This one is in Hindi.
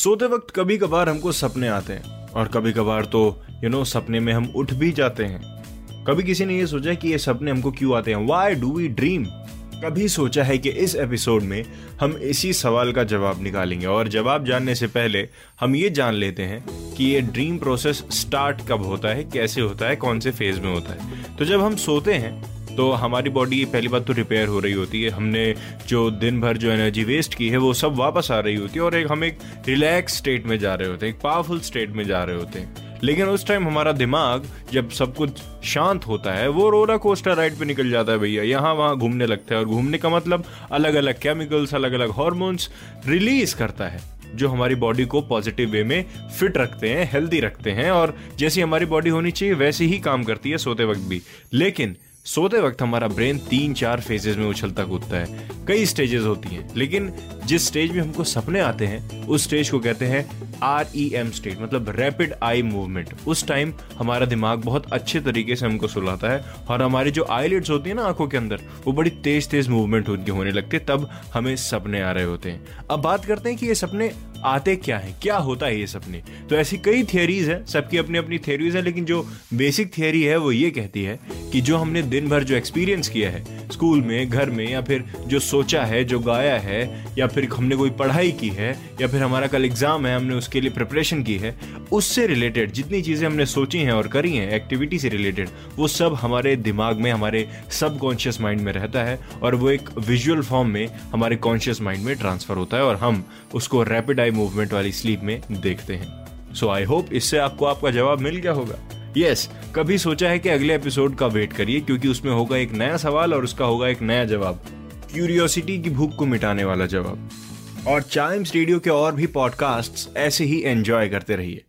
सोते वक्त कभी कभार हमको सपने आते हैं और कभी कभार तो यू नो सपने में हम उठ भी जाते हैं। कभी किसी ने ये सोचा कि ये सपने हमको क्यों आते हैं? वाई डू वी ड्रीम कभी सोचा है कि इस एपिसोड में हम इसी सवाल का जवाब निकालेंगे और जवाब जानने से पहले हम ये जान लेते हैं कि ये ड्रीम प्रोसेस स्टार्ट कब होता है, कैसे होता है, कौन से फ़ेज़ में होता है। तो जब हम सोते हैं तो हमारी बॉडी पहली बात तो रिपेयर हो रही होती है। हमने जो दिन भर जो एनर्जी वेस्ट की है, वो सब वापस आ रही होती है और एक हम एक रिलैक्स स्टेट में जा रहे होते हैं, एक पावरफुल स्टेट में जा रहे होते हैं। लेकिन उस टाइम हमारा दिमाग जब सब कुछ शांत होता है, वो रोलर कोस्टर राइड पे निकल जाता है भैया। यहाँ वहाँ घूमने लगता है और घूमने का मतलब अलग अलग केमिकल्स अलग अलग हॉर्मोन्स रिलीज़ करता है, जो हमारी बॉडी को पॉजिटिव वे में फिट रखते हैं हेल्दी रखते हैं और जैसी हमारी बॉडी होनी चाहिए, वैसे ही काम करती है सोते वक्त भी। लेकिन सोते वक्त हमारा ब्रेन तीन चार फेजेस में उछलता कूदता है। कई स्टेजेस होती हैं, लेकिन जिस स्टेज में हमको सपने आते हैं, उस स्टेज को कहते हैं आर ई एम स्टेट मतलब रैपिड आई मूवमेंट उस टाइम हमारा दिमाग बहुत अच्छे तरीके से हमको सुलाता है और हमारी जो आईलिड्स होती है ना आँखों के अंदर, वो बड़ी तेज तेज मूवमेंट उनकी होने लगती है, तब हमें सपने आ रहे होते हैं। अब बात करते हैं कि ये सपने आते क्या है? क्या होता है ये सपने तो ऐसी कई थियरीज है, सबकी अपनी अपनी थियरीज है, लेकिन जो बेसिक थियोरी है, वो ये कहती है कि जो हमने दिन भर जो एक्सपीरियंस किया है स्कूल में, घर में, या फिर जो सोचा है, जो गाया है, या फिर हमने कोई पढ़ाई की है, या फिर हमारा कल एग्ज़ाम है, हमने उसके लिए प्रिपरेशन की है, उससे रिलेटेड जितनी चीज़ें हमने सोची हैं और करी हैं एक्टिविटी से रिलेटेड वो सब हमारे दिमाग में, हमारे सबकॉन्शियस माइंड में रहता है और वो एक विजुअल फॉर्म में हमारे कॉन्शियस माइंड में ट्रांसफ़र होता है और हम उसको रैपिड आई मूवमेंट वाली स्लीप में देखते हैं। सो आई होप इससे आपको आपका जवाब मिल गया होगा। यस yes, कभी सोचा है कि अगले एपिसोड का वेट करिए क्योंकि उसमें होगा एक नया सवाल और उसका होगा एक नया जवाब। क्यूरियोसिटी की भूख को मिटाने वाला जवाब। और चाइम्स रेडियो के और भी पॉडकास्ट ऐसे ही एंजॉय करते रहिए।